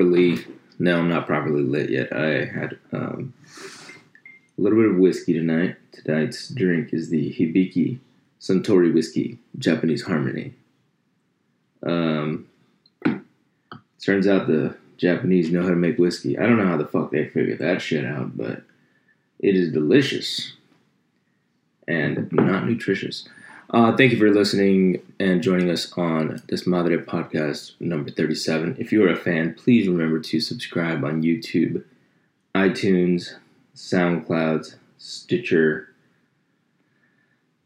properly. No, I'm not properly lit yet. I had um, a little bit of whiskey tonight. Tonight's drink is the Hibiki Suntory whiskey, Japanese Harmony. Um, turns out the Japanese know how to make whiskey. I don't know how the fuck they figured that shit out, but it is delicious and not nutritious. Uh, thank you for listening and joining us on this Madre podcast number 37. If you're a fan, please remember to subscribe on YouTube, iTunes, SoundCloud, Stitcher.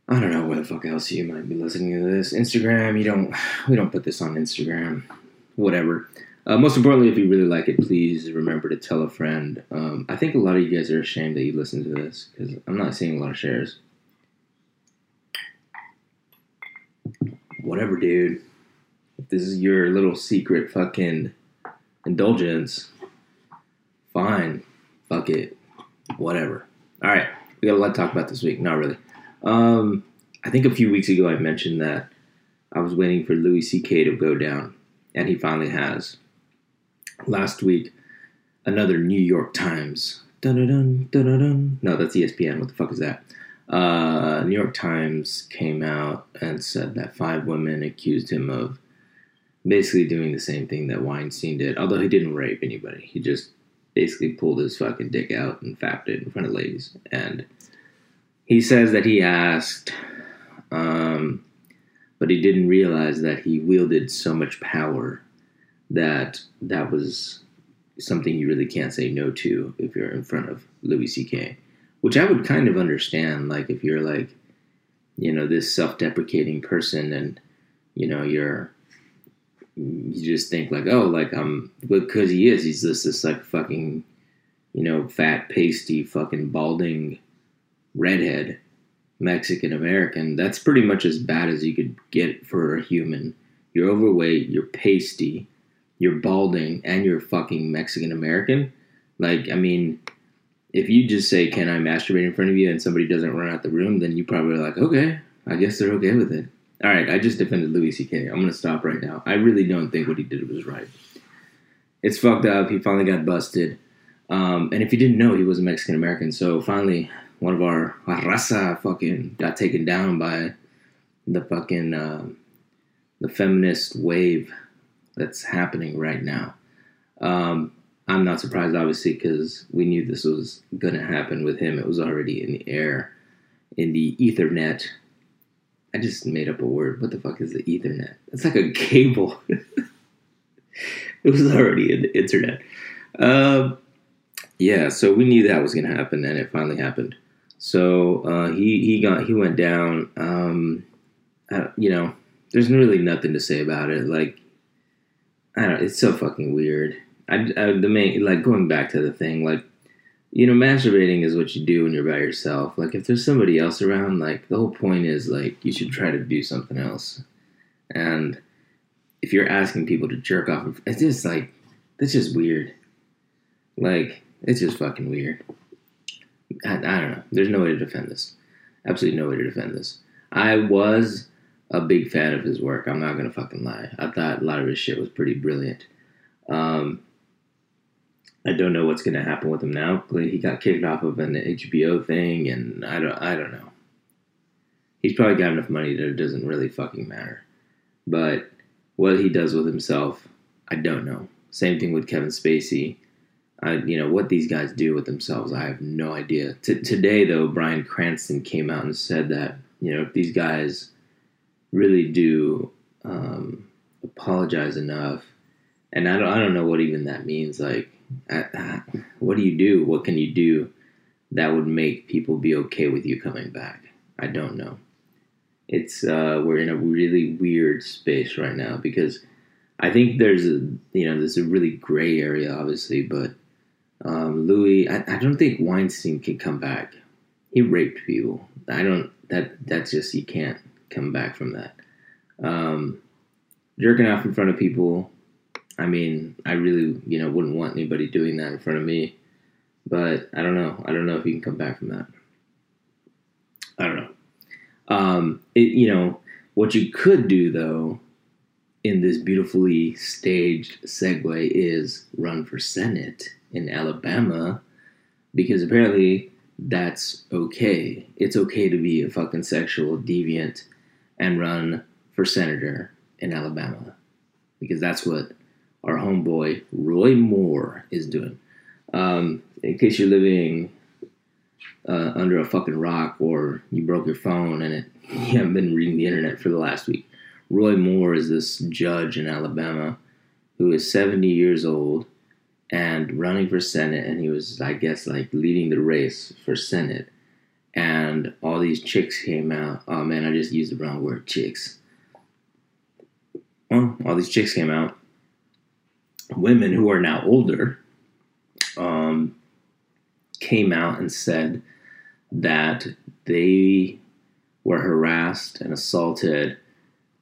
I don't know where the fuck else you might be listening to this. Instagram, you don't, we don't put this on Instagram. Whatever. Uh, most importantly, if you really like it, please remember to tell a friend. Um, I think a lot of you guys are ashamed that you listen to this because I'm not seeing a lot of shares. Whatever, dude. If this is your little secret fucking indulgence, fine. Fuck it. Whatever. All right. We got a lot to talk about this week. Not really. Um, I think a few weeks ago I mentioned that I was waiting for Louis C.K. to go down, and he finally has. Last week, another New York Times. Dun-dun-dun, dun-dun-dun. No, that's ESPN. What the fuck is that? Uh, New York Times came out and said that five women accused him of basically doing the same thing that Weinstein did, although he didn't rape anybody. He just basically pulled his fucking dick out and fapped it in front of ladies. And he says that he asked, um, but he didn't realize that he wielded so much power that that was something you really can't say no to if you're in front of Louis C.K which I would kind of understand. Like if you're like, you know, this self-deprecating person, and you know, you're you just think like, oh, like I'm because he is. He's just this like fucking, you know, fat, pasty, fucking balding redhead Mexican American. That's pretty much as bad as you could get for a human. You're overweight. You're pasty. You're balding, and you're fucking Mexican American. Like, I mean, if you just say, "Can I masturbate in front of you?" and somebody doesn't run out the room, then you probably are like, "Okay, I guess they're okay with it." All right, I just defended Louis C.K. I'm gonna stop right now. I really don't think what he did was right. It's fucked up. He finally got busted, um, and if you didn't know, he was a Mexican American. So finally, one of our raza fucking got taken down by the fucking uh, the feminist wave that's happening right now. Um, I'm not surprised, obviously, because we knew this was going to happen with him. It was already in the air, in the Ethernet. I just made up a word. What the fuck is the Ethernet? It's like a cable. it was already in the internet. Uh, yeah, so we knew that was going to happen, and it finally happened. So uh, he he got he went down. Um, you know, there's really nothing to say about it. Like, I don't. It's so fucking weird. I, I, the main like going back to the thing like you know masturbating is what you do when you're by yourself. Like if there's somebody else around like the whole point is like you should try to do something else. And if you're asking people to jerk off it's just like that's just weird. Like it's just fucking weird. I, I don't know. There's no way to defend this. Absolutely no way to defend this. I was a big fan of his work. I'm not gonna fucking lie. I thought a lot of his shit was pretty brilliant. Um, I don't know what's going to happen with him now. He got kicked off of an HBO thing, and I don't, I don't know. He's probably got enough money that it doesn't really fucking matter. But what he does with himself, I don't know. Same thing with Kevin Spacey. I, you know, what these guys do with themselves, I have no idea. T- today, though, Bryan Cranston came out and said that you know if these guys really do um, apologize enough, and I don't, I don't know what even that means. Like, what do you do? What can you do that would make people be okay with you coming back? I don't know. It's uh, we're in a really weird space right now because I think there's a you know there's a really gray area obviously, but um, Louis, I, I don't think Weinstein can come back. He raped people. I don't that that's just you can't come back from that. Um, jerking off in front of people I mean, I really, you know, wouldn't want anybody doing that in front of me. But I don't know. I don't know if you can come back from that. I don't know. Um, it, you know, what you could do though in this beautifully staged segue is run for Senate in Alabama because apparently that's okay. It's okay to be a fucking sexual deviant and run for senator in Alabama because that's what our homeboy Roy Moore is doing. Um, in case you're living uh, under a fucking rock or you broke your phone and it, you haven't been reading the internet for the last week, Roy Moore is this judge in Alabama who is 70 years old and running for Senate, and he was, I guess, like leading the race for Senate. And all these chicks came out. Oh man, I just used the wrong word, chicks. Well, all these chicks came out. Women who are now older um, came out and said that they were harassed and assaulted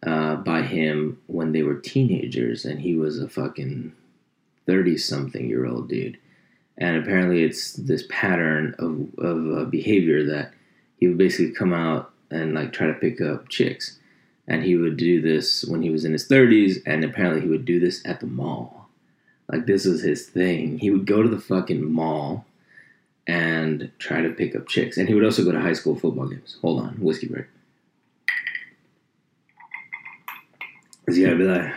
uh, by him when they were teenagers, and he was a fucking 30 something year old dude. And apparently, it's this pattern of, of uh, behavior that he would basically come out and like try to pick up chicks. And he would do this when he was in his 30s, and apparently, he would do this at the mall. Like, this was his thing. He would go to the fucking mall and try to pick up chicks. And he would also go to high school football games. Hold on, whiskey break. Cause you gotta be like,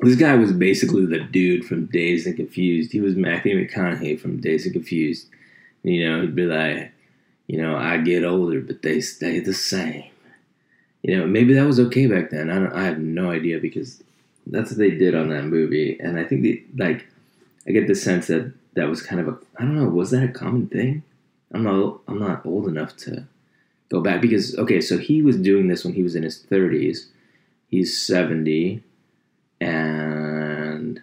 this guy was basically the dude from Dazed and Confused. He was Matthew McConaughey from Dazed and Confused. You know, he'd be like, you know, I get older, but they stay the same. You know, maybe that was okay back then. I don't. I have no idea because that's what they did on that movie, and I think the like, I get the sense that that was kind of a. I don't know. Was that a common thing? I'm not. I'm not old enough to go back because okay. So he was doing this when he was in his 30s he's 70 and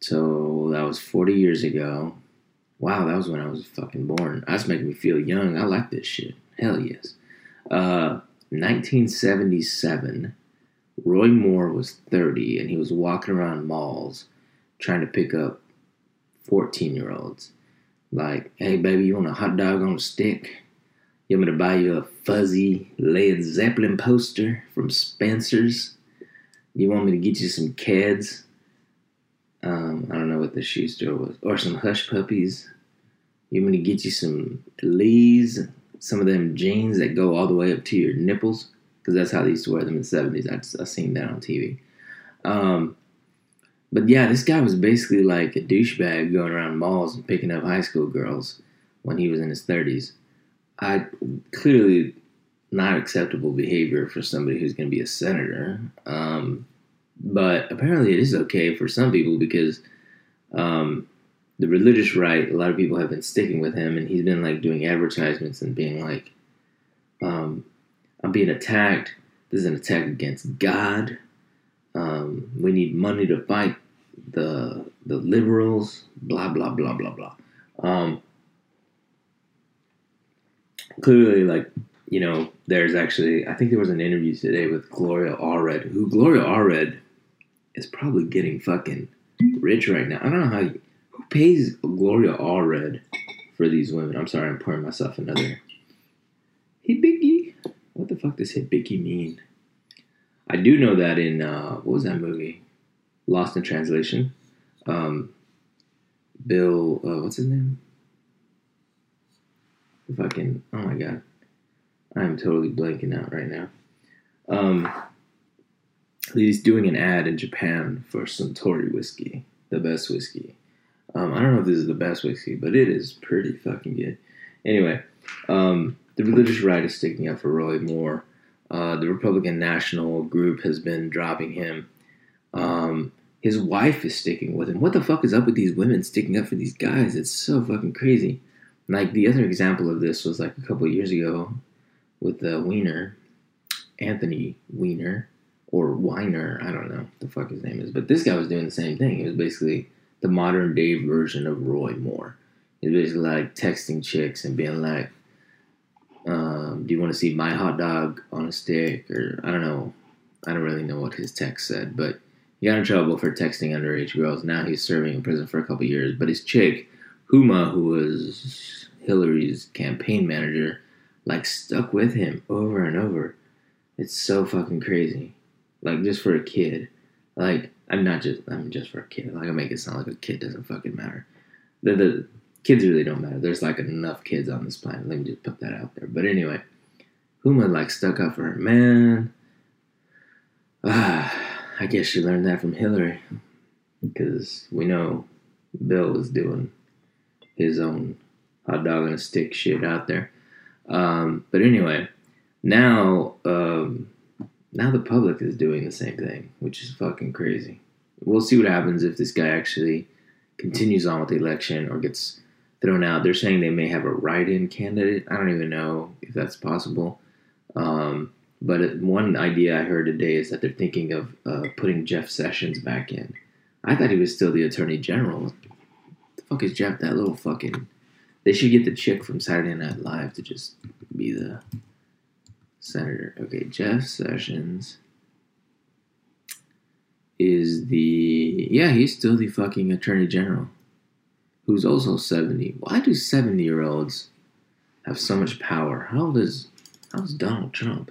so that was 40 years ago wow that was when i was fucking born that's making me feel young i like this shit hell yes uh, 1977 roy moore was 30 and he was walking around malls trying to pick up 14 year olds like hey baby you want a hot dog on a stick you want me to buy you a fuzzy Led Zeppelin poster from Spencer's? You want me to get you some Keds? Um, I don't know what the shoe store was. Or some Hush Puppies? You want me to get you some Lee's? Some of them jeans that go all the way up to your nipples? Because that's how they used to wear them in the 70s. I, I seen that on TV. Um, but yeah, this guy was basically like a douchebag going around malls and picking up high school girls when he was in his 30s. I clearly not acceptable behavior for somebody who's going to be a senator. Um, but apparently, it is okay for some people because um, the religious right, a lot of people have been sticking with him, and he's been like doing advertisements and being like, um, "I'm being attacked. This is an attack against God. Um, we need money to fight the the liberals." Blah blah blah blah blah. Um, clearly like you know there's actually i think there was an interview today with gloria allred who gloria allred is probably getting fucking rich right now i don't know how you, who pays gloria allred for these women i'm sorry i'm pouring myself another He the fuck does biggie mean? I do know that in uh, what was that movie? Lost in translation. Um, bill uh, what's his name? Fucking oh my god. I'm totally blanking out right now. Um he's doing an ad in japan for suntory whiskey the best whiskey. Um, i don't know if this is the best whiskey but it is pretty fucking good. Anyway um, the religious right is sticking up for roy moore. Uh, the republican national group has been dropping him. Um, his wife is sticking with him. What the fuck is up with these women sticking up for these guys? It's so fucking crazy. Like the other example of this was like a couple years ago with the Weiner, Anthony Weiner or Weiner, I don't know what the fuck his name is, but this guy was doing the same thing. It was basically the modern day version of Roy Moore. He was basically like texting chicks and being like, um, "Do you want to see my hot dog on a stick?" Or I don't know. I don't really know what his text said, but he got in trouble for texting underage girls. Now he's serving in prison for a couple years. But his chick, Huma, who was Hillary's campaign manager, like stuck with him over and over. It's so fucking crazy. like just for a kid. Like I'm not just I'm just for a kid. Like I make it sound like a kid doesn't fucking matter. The the kids really don't matter. There's like enough kids on this planet. Let me just put that out there. But anyway, Huma like stuck up for her man. Ah, I guess she learned that from Hillary because we know Bill was doing his own hot dog and a stick shit out there. Um, but anyway, now um, now the public is doing the same thing, which is fucking crazy. We'll see what happens if this guy actually continues on with the election or gets thrown out. They're saying they may have a write-in candidate. I don't even know if that's possible. Um, but one idea I heard today is that they're thinking of uh, putting Jeff Sessions back in. I thought he was still the Attorney General. The fuck is Jeff? That little fucking. They should get the chick from Saturday Night Live to just be the senator. Okay, Jeff Sessions is the. Yeah, he's still the fucking Attorney General. Who's also 70. Why do 70 year olds have so much power? How old is. How's Donald Trump?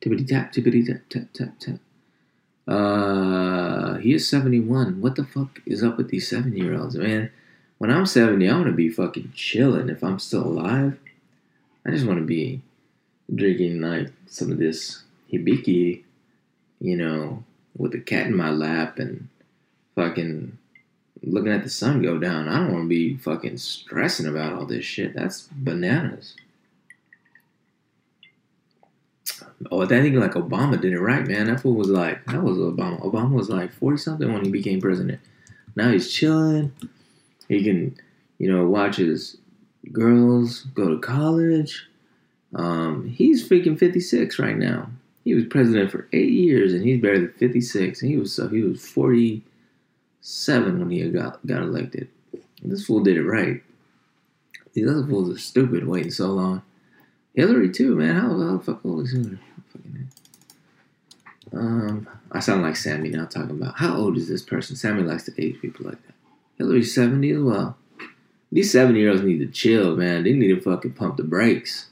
Tippity tap, tippity tap, tap, tap, tap. Uh, he is 71. What the fuck is up with these 70 year olds, man? When I'm 70, I want to be fucking chilling if I'm still alive. I just want to be drinking like some of this hibiki, you know, with a cat in my lap and fucking looking at the sun go down. I don't want to be fucking stressing about all this shit. That's bananas. Oh, I think like Obama did it right, man. That fool was like, that was Obama. Obama was like 40 something when he became president. Now he's chilling. He can, you know, watch his girls go to college. Um, he's freaking 56 right now. He was president for eight years and he's barely 56. And he was so he was 47 when he got got elected. This fool did it right. These other fools are stupid waiting so long. Hillary too, man. How, how the fuck old is Hillary? Um, I sound like Sammy now talking about how old is this person. Sammy likes to age people like that. Hillary's 70 as well. These 70 year olds need to chill, man. They need to fucking pump the brakes.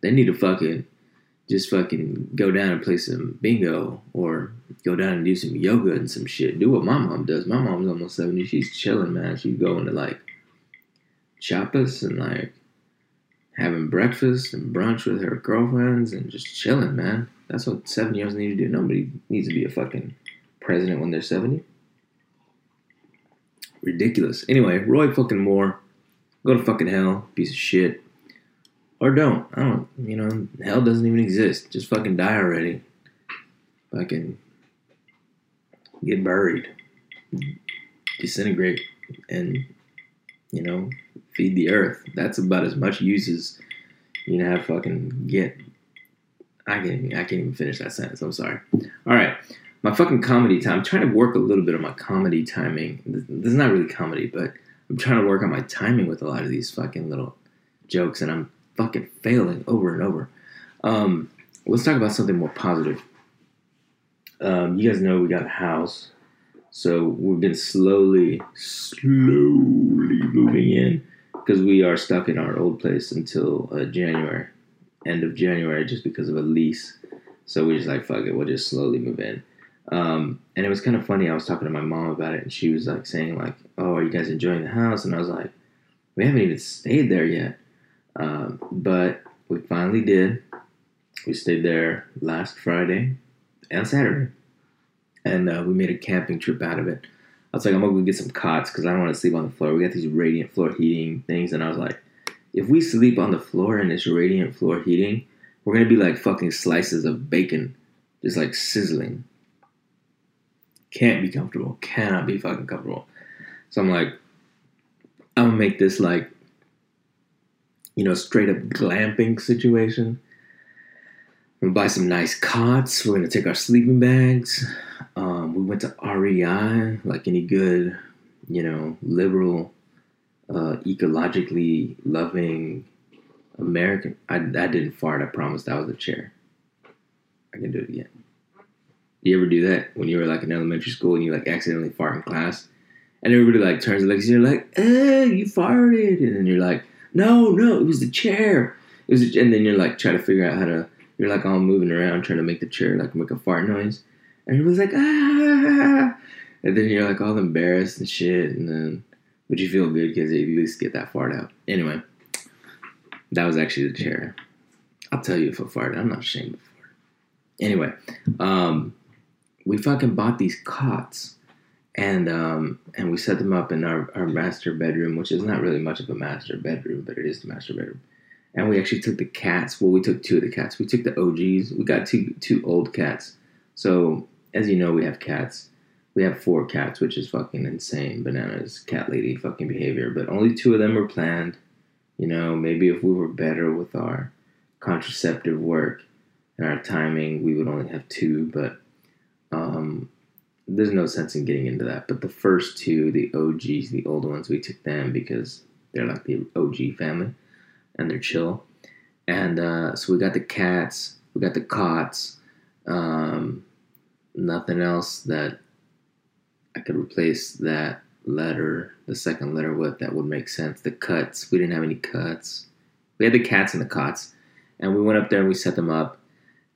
They need to fucking just fucking go down and play some bingo or go down and do some yoga and some shit. Do what my mom does. My mom's almost 70. She's chilling, man. She's going to like chapas and like having breakfast and brunch with her girlfriends and just chilling, man. That's what seven years need to do. Nobody needs to be a fucking president when they're 70. Ridiculous. Anyway, Roy fucking Moore, go to fucking hell, piece of shit. Or don't. I don't, you know, hell doesn't even exist. Just fucking die already. Fucking get buried, disintegrate, and, you know, feed the earth. That's about as much use as you know have fucking get. I can't even, I can't even finish that sentence. I'm sorry. All right, my fucking comedy time. I'm trying to work a little bit on my comedy timing. This is not really comedy, but I'm trying to work on my timing with a lot of these fucking little jokes, and I'm fucking failing over and over. Um, let's talk about something more positive. Um, you guys know we got a house, so we've been slowly, slowly moving in because we are stuck in our old place until uh, January, end of January, just because of a lease. So we just like fuck it, we'll just slowly move in. Um, and it was kind of funny. I was talking to my mom about it, and she was like saying like, "Oh, are you guys enjoying the house?" And I was like, "We haven't even stayed there yet." Um, but we finally did. We stayed there last Friday and Saturday, and uh, we made a camping trip out of it. I was like, I'm gonna go get some cots because I don't want to sleep on the floor. We got these radiant floor heating things, and I was like, if we sleep on the floor and it's radiant floor heating, we're gonna be like fucking slices of bacon, just like sizzling. Can't be comfortable. Cannot be fucking comfortable. So I'm like, I'm gonna make this like, you know, straight up glamping situation. Gonna buy some nice cots. We're gonna take our sleeping bags. Um, we went to REI, like any good, you know, liberal, uh, ecologically loving American. I, didn't fart. I promise that was a chair. I can do it again. You ever do that when you were like in elementary school and you like accidentally fart in class, and everybody like turns and looks, and you're like, "Eh, you farted," and then you're like, "No, no, it was the chair." It was, and then you're like trying to figure out how to you're like all moving around trying to make the chair like make a fart noise, and everyone's like ah, and then you're like all embarrassed and shit, and then but you feel good because you at least get that fart out. Anyway, that was actually the chair. I'll tell you if I farted. I'm not ashamed of fart. Anyway, um, we fucking bought these cots and um, and we set them up in our, our master bedroom, which is not really much of a master bedroom, but it is the master bedroom. And we actually took the cats. Well, we took two of the cats. We took the OGs. We got two two old cats. So as you know, we have cats. We have four cats, which is fucking insane. Bananas, cat lady, fucking behavior. But only two of them were planned. You know, maybe if we were better with our contraceptive work and our timing, we would only have two. But um, there's no sense in getting into that. But the first two, the OGs, the old ones, we took them because they're like the OG family and they're chill. And uh, so we got the cats, we got the cots, um, nothing else that I could replace that letter, the second letter with that would make sense. The cuts, we didn't have any cuts. We had the cats and the cots, and we went up there and we set them up,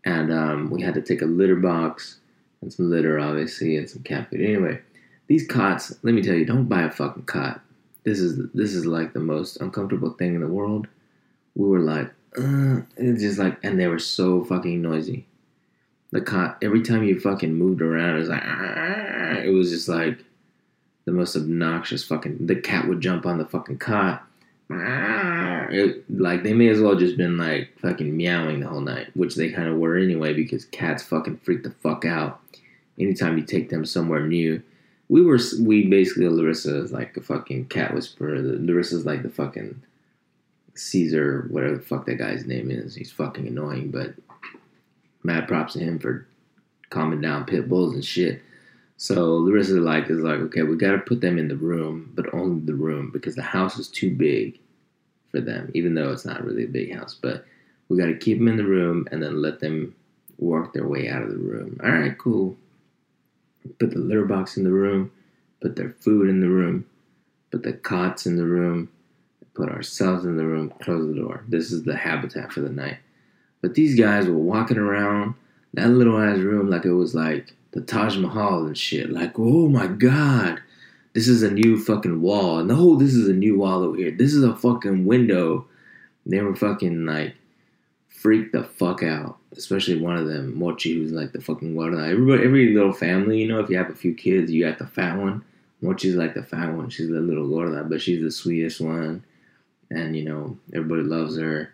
and um, we had to take a litter box and some litter, obviously, and some cat food. Anyway, these cots, let me tell you, don't buy a fucking cot. This is this is like the most uncomfortable thing in the world. We were like, uh, it's just like, and they were so fucking noisy. The cot, every time you fucking moved around, it was like, ah, it was just like the most obnoxious fucking. The cat would jump on the fucking cot. Ah, it, like they may as well just been like fucking meowing the whole night, which they kind of were anyway because cats fucking freak the fuck out anytime you take them somewhere new. We were we basically Larissa is like a fucking cat whisperer. Larissa's like the fucking Cesar, whatever the fuck that guy's name is. He's fucking annoying, but mad props to him for calming down pit bulls and shit. So the Larissa like is like, okay, we gotta put them in the room, but only the room because the house is too big for them, even though it's not really a big house. But we gotta keep them in the room and then let them work their way out of the room. All right, cool put the litter box in the room, put their food in the room, put the cots in the room, put ourselves in the room, close the door. This is the habitat for the night. But these guys were walking around that little ass room like it was like the Taj Mahal and shit. Like, oh my god, this is a new fucking wall. No, this is a new wall over here. This is a fucking window. They were fucking like freaked the fuck out especially one of them, Mochi, who's like the fucking water. Everybody, every little family, you know, if you have a few kids, you got the fat one. Mochi's like the fat one. She's the little gorda, but she's the sweetest one, and you know everybody loves her,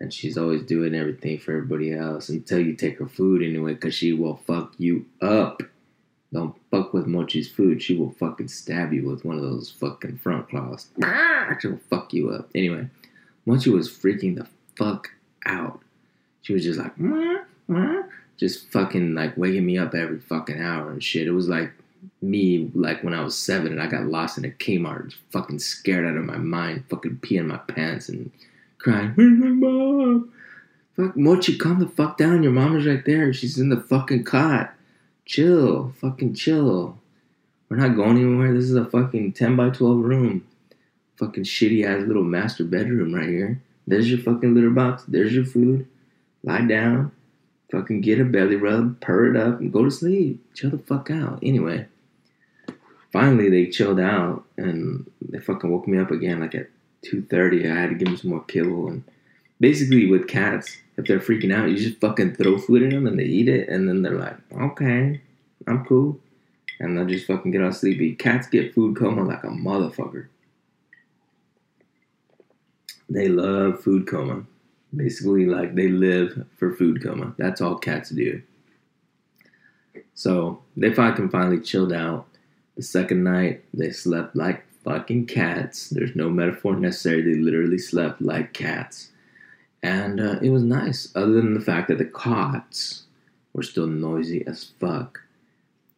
and she's always doing everything for everybody else until you take her food anyway, cause she will fuck you up. Don't fuck with Mochi's food. She will fucking stab you with one of those fucking front claws. Ah. She will fuck you up. Anyway, Mochi was freaking the fuck out she was just like, just fucking like waking me up every fucking hour and shit. It was like me, like when I was seven and I got lost in a Kmart, fucking scared out of my mind, fucking peeing my pants and crying, Where's my mom? Fuck, Mochi, calm the fuck down. Your mom is right there. She's in the fucking cot. Chill. Fucking chill. We're not going anywhere. This is a fucking 10 by 12 room. Fucking shitty ass little master bedroom right here. There's your fucking litter box. There's your food lie down, fucking get a belly rub, purr it up, and go to sleep. Chill the fuck out. Anyway, finally they chilled out and they fucking woke me up again like at 2.30. I had to give them some more kibble. And basically with cats, if they're freaking out, you just fucking throw food at them and they eat it. And then they're like, okay, I'm cool. And they'll just fucking get all sleepy. Cats get food coma like a motherfucker. They love food coma. Basically, like they live for food coma. That's all cats do. So they fucking finally chilled out. The second night, they slept like fucking cats. There's no metaphor necessary. They literally slept like cats. And uh, it was nice, other than the fact that the cots were still noisy as fuck.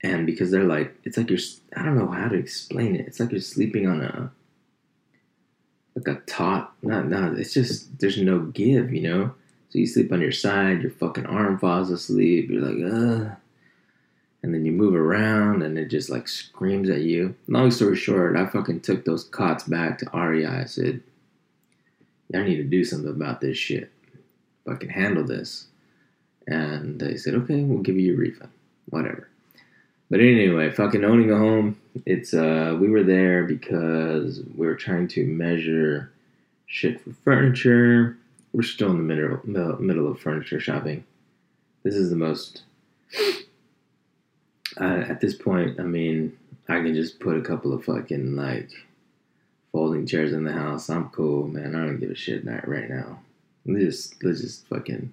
And because they're like, it's like you're, I don't know how to explain it. It's like you're sleeping on a like a top. Not not. It's just there's no give, you know. So you sleep on your side, your fucking arm falls asleep. You're like, ugh. And then you move around, and it just like screams at you. Long story short, I fucking took those cots back to REI. I said, "Y'all need to do something about this shit. Fucking handle this." And they said, okay, we'll give you a refund. Whatever. But anyway, fucking owning a home, it's uh we were there because we were trying to measure shit for furniture. We're still in the middle, middle of furniture shopping. This is the most at this point, I mean, I can just put a couple of fucking like folding chairs in the house. I'm cool, man. I don't give a shit right now. Let's just let's just fucking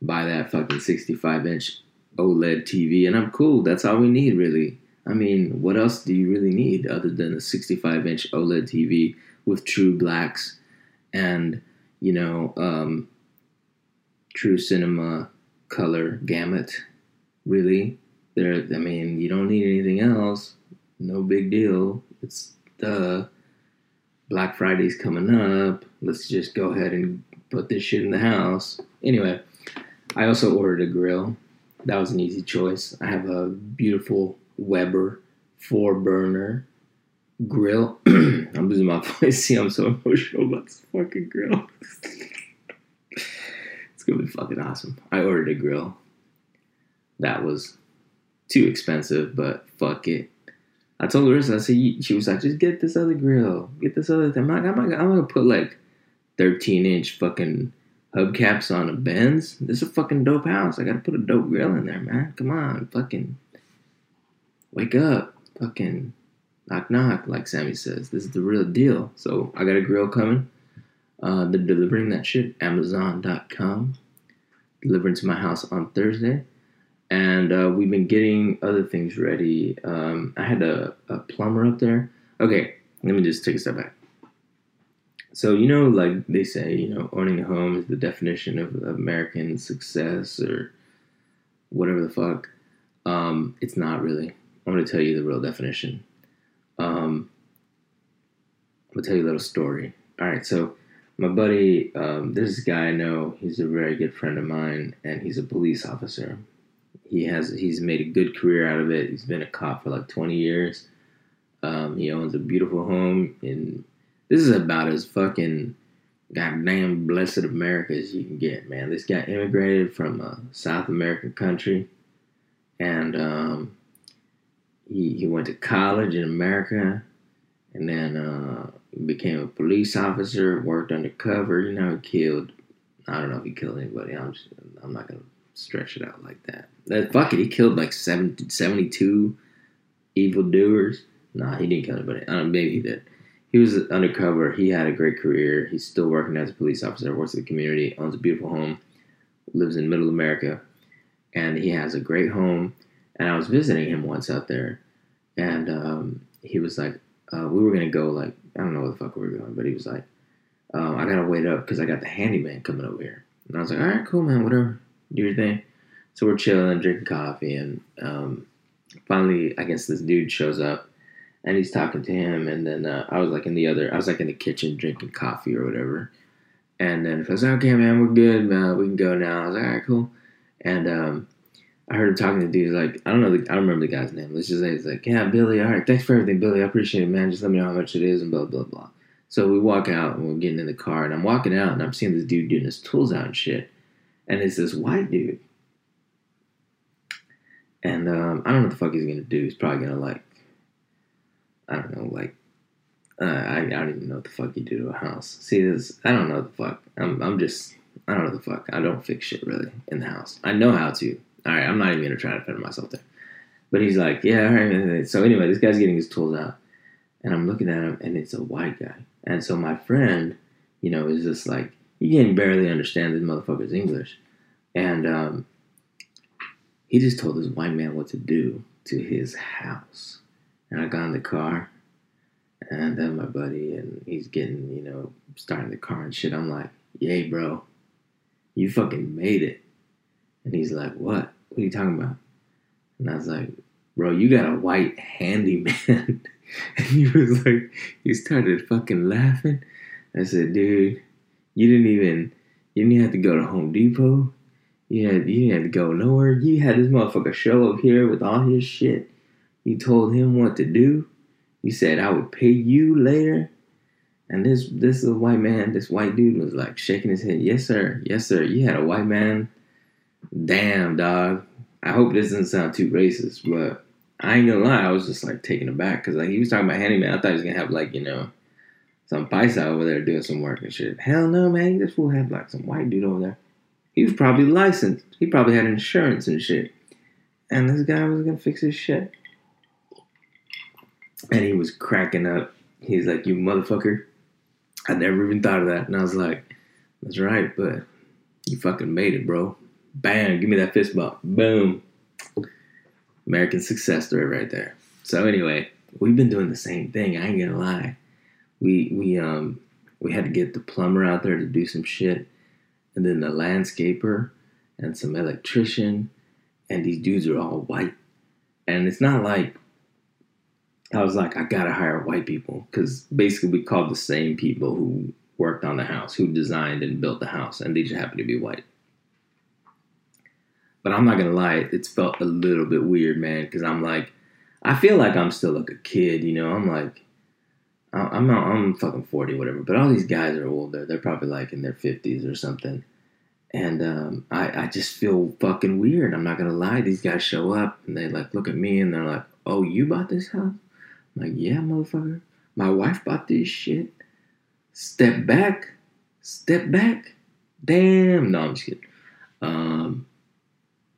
buy that fucking 65 inch OLED TV, and I'm cool. That's all we need, really. I mean, what else do you really need other than a 65 inch OLED TV with true blacks and, you know, um, true cinema color gamut? Really? There, I mean, you don't need anything else. No big deal. It's the Black Friday's coming up. Let's just go ahead and put this shit in the house. Anyway, I also ordered a grill that was an easy choice. I have a beautiful Weber four burner grill. I'm losing my voice. See, I'm so emotional about this fucking grill. it's gonna be fucking awesome. I ordered a grill. That was too expensive, but fuck it. I told Larissa, I said, she was like, just get this other grill. Get this other thing. I'm like, I'm, I'm gonna put like 13 inch fucking hubcaps on a Benz. This is a fucking dope house. I gotta put a dope grill in there, man. Come on, fucking wake up, fucking knock knock, like Sammy says. This is the real deal. So I got a grill coming. Uh, they're delivering that shit. Amazon.com. Delivering to my house on Thursday. And uh, we've been getting other things ready. Um, I had a, a plumber up there. Okay, let me just take a step back. So you know, like they say, you know, owning a home is the definition of American success or whatever the fuck. Um, it's not really. I'm gonna tell you the real definition. Um, I'm gonna tell you a little story. All right, so my buddy, um, this guy I know. He's a very good friend of mine, and he's a police officer. He has he's made a good career out of it. He's been a cop for like 20 years. Um, he owns a beautiful home in this is about as fucking goddamn blessed America as you can get, man. This guy immigrated from a South American country, and um, he he went to college in America, and then uh, became a police officer. Worked undercover. You know, killed. I don't know if he killed anybody. I'm just, I'm not gonna stretch it out like that. That fuck it. He killed like 70, 72 evildoers. Nah, he didn't kill anybody. I don't know, maybe he did he was undercover. He had a great career. He's still working as a police officer, works in the community, owns a beautiful home, lives in middle America, and he has a great home. And I was visiting him once out there, and um, he was like, uh, we were gonna go like I don't know where the fuck we were going, but he was like, um, I gotta wait up because I got the handyman coming over here. And I was like, all right, cool, man, whatever, do. So we're chilling, drinking coffee, and um, finally, I guess this dude shows up and he's talking to him, and then uh, I was like in the other, I was like in the kitchen drinking coffee or whatever, and then he was like, okay, man, we're good, man, we can go now. I was like, all right, cool, and um, I heard him talking to the dude, like, I don't know, the, I don't remember the guy's name. Let's just say he's like, yeah, Billy, all right, thanks for everything, Billy, I appreciate it, man. Just let me know how much it is, and blah blah blah. So we walk out, and we're getting in the car, and I'm walking out, and I'm seeing this dude doing his tools out and shit, and it's this white dude. And um, I don't know what the fuck he's gonna do. He's probably gonna like I don't know, like uh, I, I don't even know what the fuck you do to a house. See this? I don't know the fuck. I'm I'm just I don't know the fuck. I don't fix shit really in the house. I know how to. All right, I'm not even gonna try to defend myself there. But he's like, yeah, all right. So anyway, this guy's getting his tools out, and I'm looking at him, and it's a white guy. And so my friend, you know, is just like, you can barely understand this motherfucker's English, and um, he just told this white man what to do to his house. And I got in the car, and then my buddy, and he's getting, you know, starting the car and shit. I'm like, yay, bro, you fucking made it. And he's like, what? What are you talking about? And I was like, bro, you got a white handyman. and he was like, he started fucking laughing. I said, dude, you didn't even, you didn't have to go to Home Depot. You, had, you didn't have to go nowhere. You had this motherfucker show up here with all his shit. You told him what to do. You said I would pay you later. And this this white man, this white dude was like shaking his head. Yes, sir. Yes, sir. You had a white man damn, dog. I hope this doesn't sound too racist, but I ain't gonna lie, I was just like taken aback because like he was talking about handyman. I thought he was gonna have like you know some paisa over there doing some work and shit. Hell no, man. This fool had like some white dude over there. He was probably licensed. He probably had insurance and shit. And this guy was gonna fix his shit. And he was cracking up. He's like, "You motherfucker." I never even thought of that. And I was like, "That's right, but you fucking made it, bro." Bam! Give me that fist bump. Boom. American success story right there. So anyway, we've been doing the same thing. I ain't gonna lie. We we um we had to get the plumber out there to do some shit, and then the landscaper and some electrician, and these dudes are all white. And it's not like I was like, I gotta hire white people because basically we called the same people who worked on the house, who designed and built the house, and they just happened to be white. But I'm not gonna lie, it's felt a little bit weird, man, because I'm like, I feel like I'm still like a kid, you know. I'm like, I'm not, I'm fucking forty, whatever. But all these guys are older. They're probably like in their fifties or something. And um, I, I just feel fucking weird. I'm not gonna lie. These guys show up and they like look at me and they're like, "Oh, you bought this house?" I'm like, "Yeah, motherfucker. My wife bought this shit." Step back, step back. Damn. No, I'm just kidding. Um,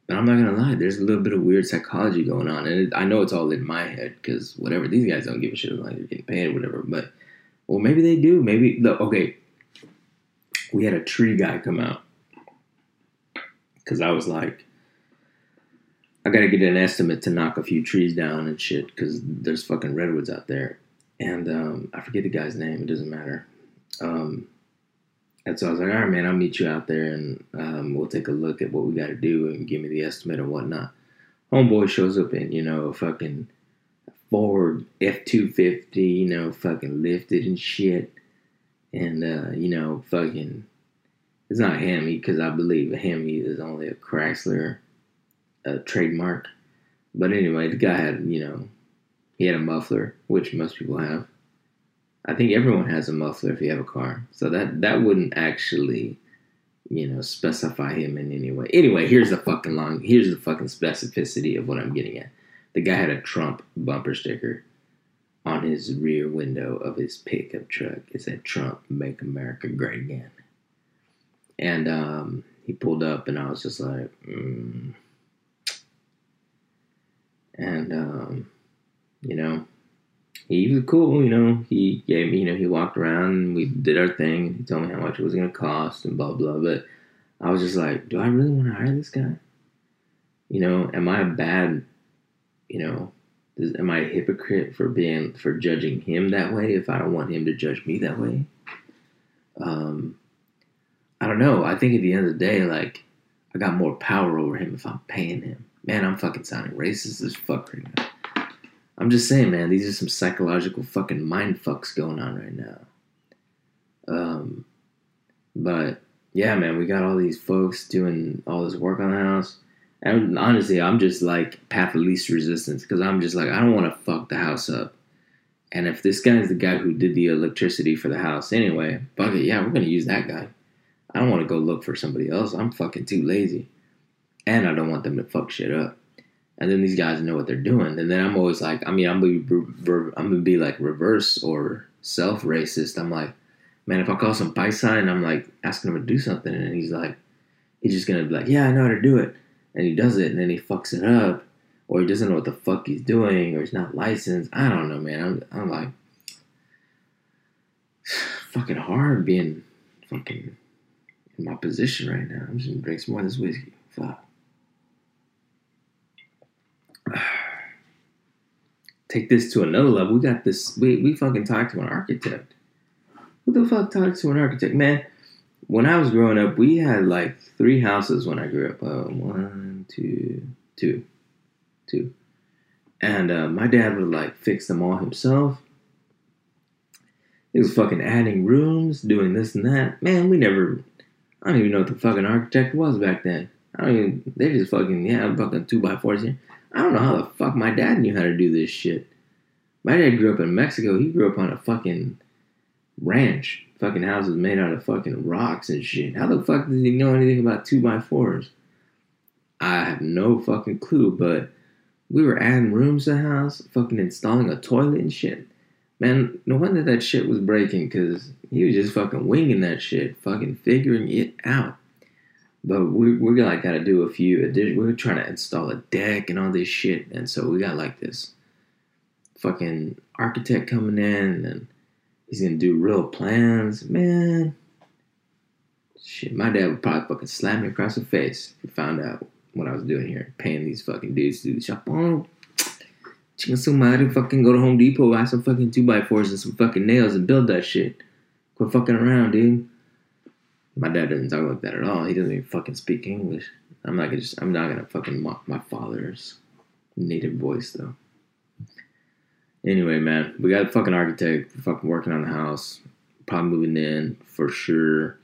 but I'm not gonna lie, there's a little bit of weird psychology going on, and it, I know it's all in my head because whatever these guys don't give a shit like they're getting paid or whatever. But well, maybe they do. Maybe look, okay. We had a tree guy come out because I was like, I gotta get an estimate to knock a few trees down and shit because there's fucking redwoods out there, and um, I forget the guy's name. It doesn't matter. Um, and so I was like, all right, man, I'll meet you out there and um, we'll take a look at what we got to do and give me the estimate and whatnot. Homeboy shows up in, you know, a fucking Ford F 250, you know, fucking lifted and shit. And, uh, you know, fucking, it's not Hemi because I believe a Hemi is only a Chrysler uh, trademark. But anyway, the guy had, you know, he had a muffler, which most people have. I think everyone has a muffler if you have a car. So that that wouldn't actually, you know, specify him in any way. Anyway, here's the fucking long here's the fucking specificity of what I'm getting at. The guy had a Trump bumper sticker on his rear window of his pickup truck. It said Trump make America great again. And um, he pulled up and I was just like, mm. and um, you know, he was cool, you know. He gave me, you know, he walked around and we did our thing. He told me how much it was going to cost and blah, blah. But I was just like, do I really want to hire this guy? You know, am I a bad, you know, am I a hypocrite for being, for judging him that way if I don't want him to judge me that way? Um, I don't know. I think at the end of the day, like, I got more power over him if I'm paying him. Man, I'm fucking sounding racist as fuck right now. I'm just saying, man, these are some psychological fucking mind fucks going on right now. Um, but yeah, man, we got all these folks doing all this work on the house. And honestly, I'm just like path of least resistance because I'm just like, I don't want to fuck the house up. And if this guy's the guy who did the electricity for the house anyway, fuck it, yeah, we're gonna use that guy. I don't want to go look for somebody else. I'm fucking too lazy. And I don't want them to fuck shit up and then these guys know what they're doing. And then I'm always like, I mean, I'm gonna be, I'm gonna be like reverse or self racist. I'm like, man, if I call some paisa and I'm like asking him to do something, and he's like, he's just gonna be like, yeah, I know how to do it, and he does it, and then he fucks it up, or he doesn't know what the fuck he's doing, or he's not licensed. I don't know, man. I'm, I'm like, fucking hard being fucking in my position right now. I'm just gonna drink some more of this whiskey. Fuck. take this to another level. We got this. We we fucking talked to an architect. Who the fuck talks to an architect, man? When I was growing up, we had like three houses when I grew up. Uh, one, two, two, two, and uh, my dad would like fix them all himself. He was fucking adding rooms, doing this and that. Man, we never. I don't even know what the fucking architect was back then. I don't even. They just fucking yeah, fucking two by fours here. I don't know how the fuck my dad knew how to do this shit. My dad grew up in Mexico. He grew up on a fucking ranch. Fucking houses made out of fucking rocks and shit. How the fuck does he know anything about two by fours? I have no fucking clue, but we were adding rooms to the house, fucking installing a toilet and shit. Man, no wonder that shit was breaking because he was just fucking winging that shit, fucking figuring it out. But we we like got to do a few additions. We were trying to install a deck and all this shit, and so we got like this fucking architect coming in, and he's gonna do real plans. Man, shit, my dad would probably fucking slap me across the face if he found out what I was doing here, paying these fucking dudes to do the shop. Oh, su madre, fucking go to Home Depot, buy some fucking two by fours and some fucking nails and build that shit. Quit fucking around, dude. My dad doesn't talk like that at all. He doesn't even fucking speak English. I'm not gonna just. I'm not gonna fucking mock my father's native voice though. Anyway, man, we got a fucking architect fucking working on the house. Probably moving in for sure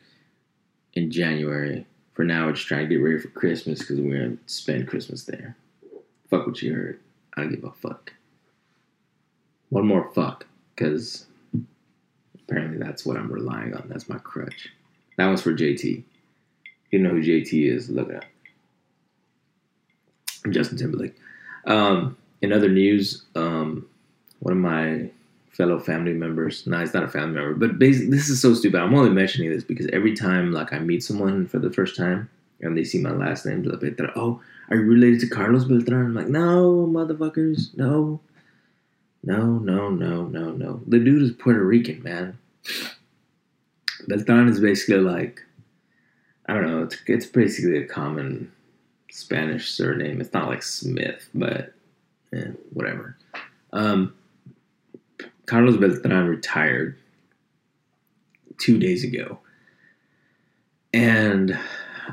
in January. For now, we're just trying to get ready for Christmas because we're gonna spend Christmas there. Fuck what you heard. I don't give a fuck. One more fuck, because apparently that's what I'm relying on. That's my crutch. That one's for JT. You know who JT is? Look up. Justin Timberlake. Um, in other news, um, one of my fellow family members. No, he's not a family member, but basically, this is so stupid. I'm only mentioning this because every time, like, I meet someone for the first time and they see my last name, they'll be like, "Oh, are you related to Carlos Beltran?" I'm like, "No, motherfuckers, no, no, no, no, no, no. The dude is Puerto Rican, man. Beltran is basically like, I don't know. It's it's basically a common Spanish surname. It's not like Smith, but eh, whatever." Um, Carlos Beltran retired two days ago. And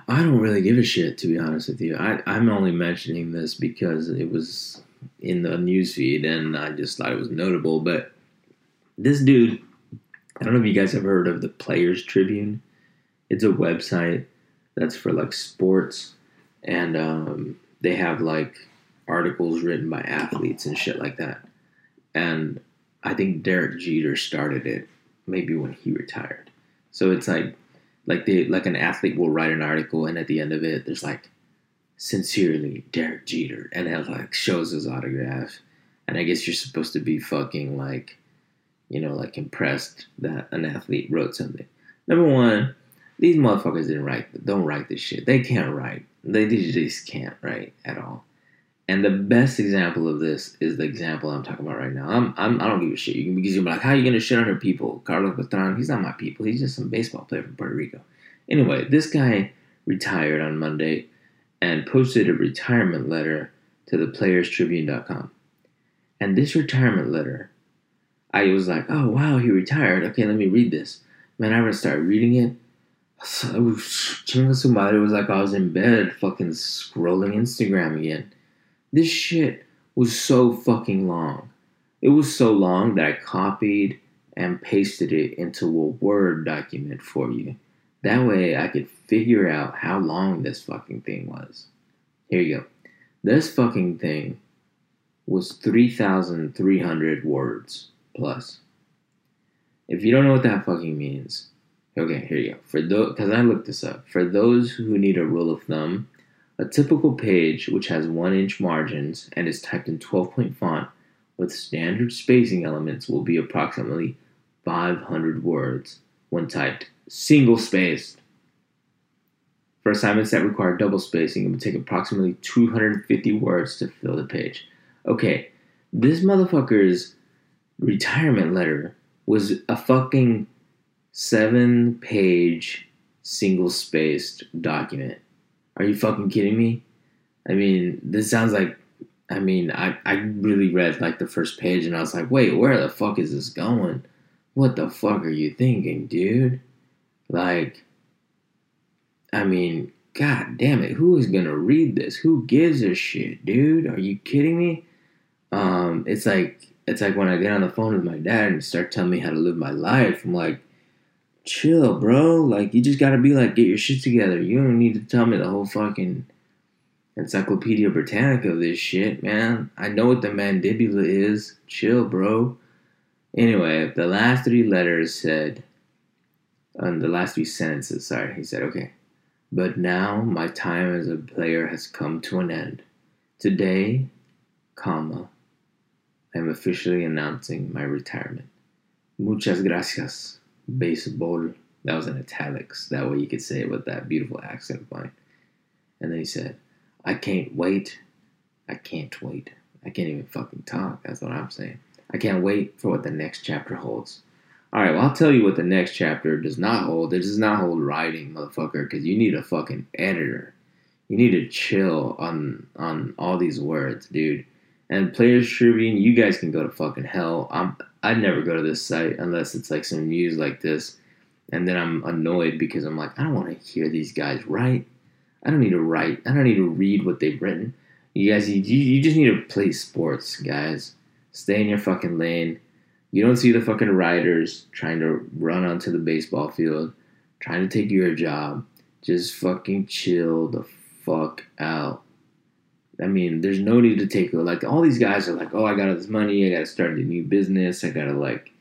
I don't really give a shit, to be honest with you. I, I'm only mentioning this because it was in the newsfeed and I just thought it was notable. But this dude, I don't know if you guys have heard of the Players Tribune. It's a website that's for like sports, and um, they have like articles written by athletes and shit like that. And I think Derek Jeter started it maybe when he retired. So it's like like they like an athlete will write an article and at the end of it there's like sincerely Derek Jeter and it like shows his autograph. And I guess you're supposed to be fucking like you know, like impressed that an athlete wrote something. Number one, these motherfuckers didn't write don't write this shit. They can't write. They just can't write at all. And the best example of this is the example I'm talking about right now. I'm, I'm I don't give a shit. You can because you're like, how are you gonna shit on your people? Carlos Beltran, he's not my people. He's just some baseball player from Puerto Rico. Anyway, this guy retired on Monday and posted a retirement letter to the playerstribune.com. And this retirement letter, I was like, oh wow, he retired. Okay, let me read this. Man, I started reading it. Was, it was like I was in bed fucking scrolling Instagram again this shit was so fucking long. It was so long that I copied and pasted it into a Word document for you. That way I could figure out how long this fucking thing was. Here you go. This fucking thing was 3,300 words plus. If you don't know what that fucking means, okay, here you go. For those, because I looked this up. For those who need a rule of thumb, a typical page, which has 1 inch margins and is typed in 12 point font with standard spacing elements, will be approximately 500 words when typed single spaced. For assignments that require double spacing, it would take approximately 250 words to fill the page. Okay, this motherfucker's retirement letter was a fucking seven page single spaced document. Are you fucking kidding me? I mean, this sounds like. I mean, I, I really read like the first page and I was like, wait, where the fuck is this going? What the fuck are you thinking, dude? Like, I mean, god damn it, who is gonna read this? Who gives a shit, dude? Are you kidding me? Um, it's like it's like when I get on the phone with my dad and start telling me how to live my life. I'm like, chill, bro. Like you just gotta be like, get your shit together. You don't need to tell me the whole fucking Encyclopedia Britannica of this shit, man. I know what the mandibula is. Chill, bro. Anyway, the last three letters said, on um, the last three sentences, sorry, he said, okay. But now my time as a player has come to an end. Today, comma, I am officially announcing my retirement. Muchas gracias, baseball. That was in italics. That way you could say it with that beautiful accent of mine. And then he said, I can't wait. I can't wait. I can't even fucking talk. That's what I'm saying. I can't wait for what the next chapter holds. All right, well, I'll tell you what the next chapter does not hold. It does not hold writing, motherfucker, because you need a fucking editor. You need to chill on on all these words, dude. And Players Tribune, you guys can go to fucking hell. I'm I'd never go to this site unless it's like some news like this, and then I'm annoyed because I'm like, I don't want to hear these guys write. I don't need to write. I don't need to read what they've written. You guys, you, you just need to play sports, guys. Stay in your fucking lane you don't see the fucking riders trying to run onto the baseball field, trying to take your job. Just fucking chill the fuck out. I mean, there's no need to take it like all these guys are like, oh, I got all this money, I got to start a new business, I got to like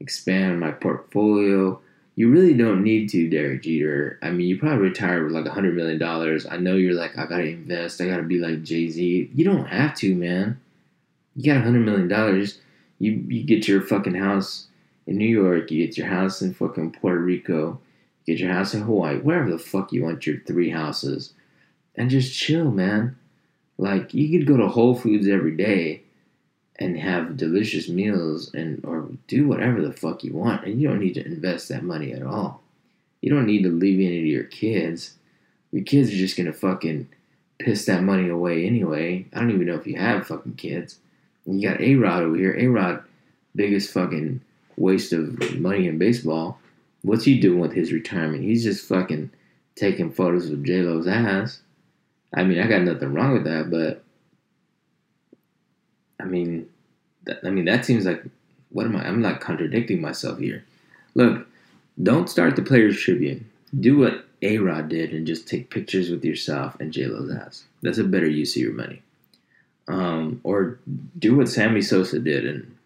expand my portfolio. You really don't need to, Derek Jeter. I mean, you probably retire with like a hundred million dollars. I know you're like, I gotta invest, I gotta be like Jay Z. You don't have to, man. You got a hundred million dollars you you get your fucking house in New York, you get your house in fucking Puerto Rico, you get your house in Hawaii, wherever the fuck you want your three houses, and just chill, man. Like you could go to Whole Foods every day and have delicious meals and or do whatever the fuck you want, and you don't need to invest that money at all. You don't need to leave any to your kids. Your kids are just gonna fucking piss that money away anyway. I don't even know if you have fucking kids. You got A Rod over here. A Rod, biggest fucking waste of money in baseball. What's he doing with his retirement? He's just fucking taking photos of J Lo's ass. I mean, I got nothing wrong with that, but I mean, that, I mean that seems like what am I? I'm not contradicting myself here. Look, don't start the Players Tribune. Do what A Rod did and just take pictures with yourself and J Lo's ass. That's a better use of your money um, or do what Sammy Sosa did and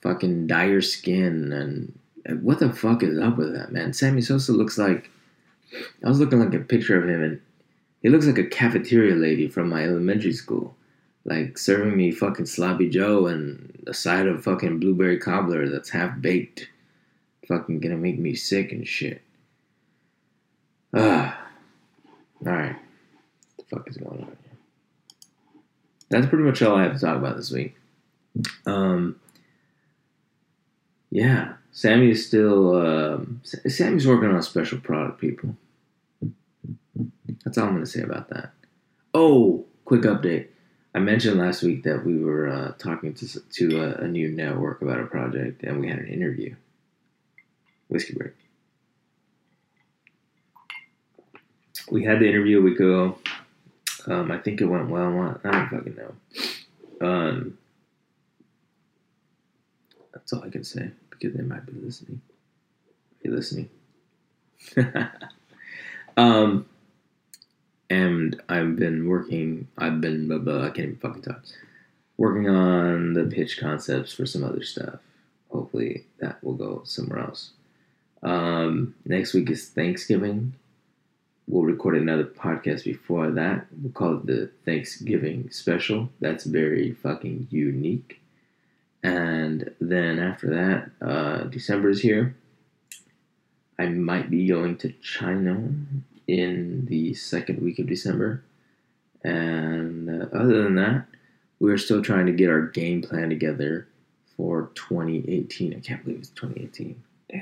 fucking dye your skin and, and what the fuck is up with that man? Sammy Sosa looks like I was looking like a picture of him and he looks like a cafeteria lady from my elementary school, like serving me fucking sloppy Joe and a side of fucking blueberry cobbler that's half baked, fucking gonna make me sick and shit. Ah, all right, what the fuck is going on? that's pretty much all I have to talk about this week. Um, yeah, Sammy is still. Um, Sammy's working on a special product, people. That's all I'm going to say about that. Oh, quick update. I mentioned last week that we were uh, talking to to a, a, new network about a project, and we had an interview. Whiskey break. We had the interview a week ago. Um, I think it went well. I don't fucking know. Um, that's all I can say because they might be listening. Are you listening? um, and I've been working. I've been. Blah, blah, I can't even fucking talk. Working on the pitch concepts for some other stuff. Hopefully that will go somewhere else. Um, next week is Thanksgiving we'll record another podcast before that. We'll call it the Thanksgiving special. That's very fucking unique. And then after that, uh, December is here. I might be going to China in the second week of December. And uh, other than that, we're still trying to get our game plan together for 2018. I can't believe it's 2018. Damn.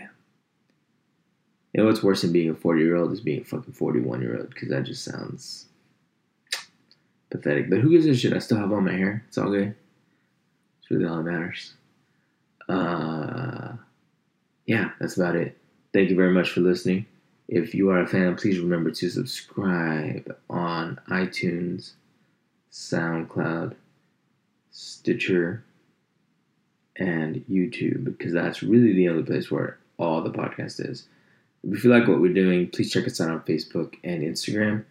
You know what's worse than being a 40 year old is being a fucking 41 year old because that just sounds pathetic. But who gives a shit? I still have all my hair. It's all good. It's really all that matters. Uh, yeah, that's about it. Thank you very much for listening. If you are a fan, please remember to subscribe on iTunes, SoundCloud, Stitcher, and YouTube because that's really the only place where all the podcast is. If you like what we're doing, please check us out on Facebook and Instagram.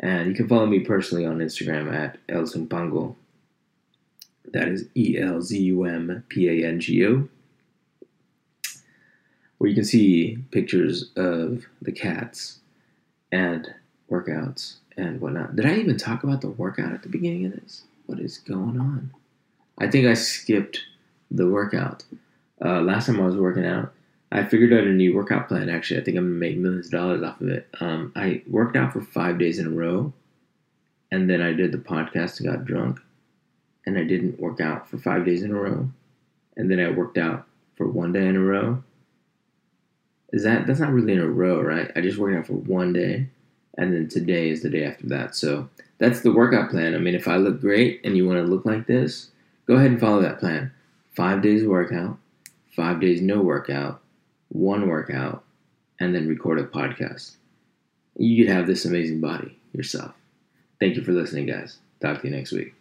And you can follow me personally on Instagram at El Zumpango. That is E L Z U M P A N G O. Where you can see pictures of the cats and workouts and whatnot. Did I even talk about the workout at the beginning of this? What is going on? I think I skipped the workout. Uh, last time I was working out, I figured out a new workout plan. Actually, I think I'm gonna make millions of dollars off of it. Um, I worked out for five days in a row, and then I did the podcast and got drunk, and I didn't work out for five days in a row, and then I worked out for one day in a row. Is that that's not really in a row, right? I just worked out for one day, and then today is the day after that. So that's the workout plan. I mean, if I look great and you want to look like this, go ahead and follow that plan. Five days workout, five days no workout, one workout, and then record a podcast. You could have this amazing body yourself. Thank you for listening, guys. Talk to you next week.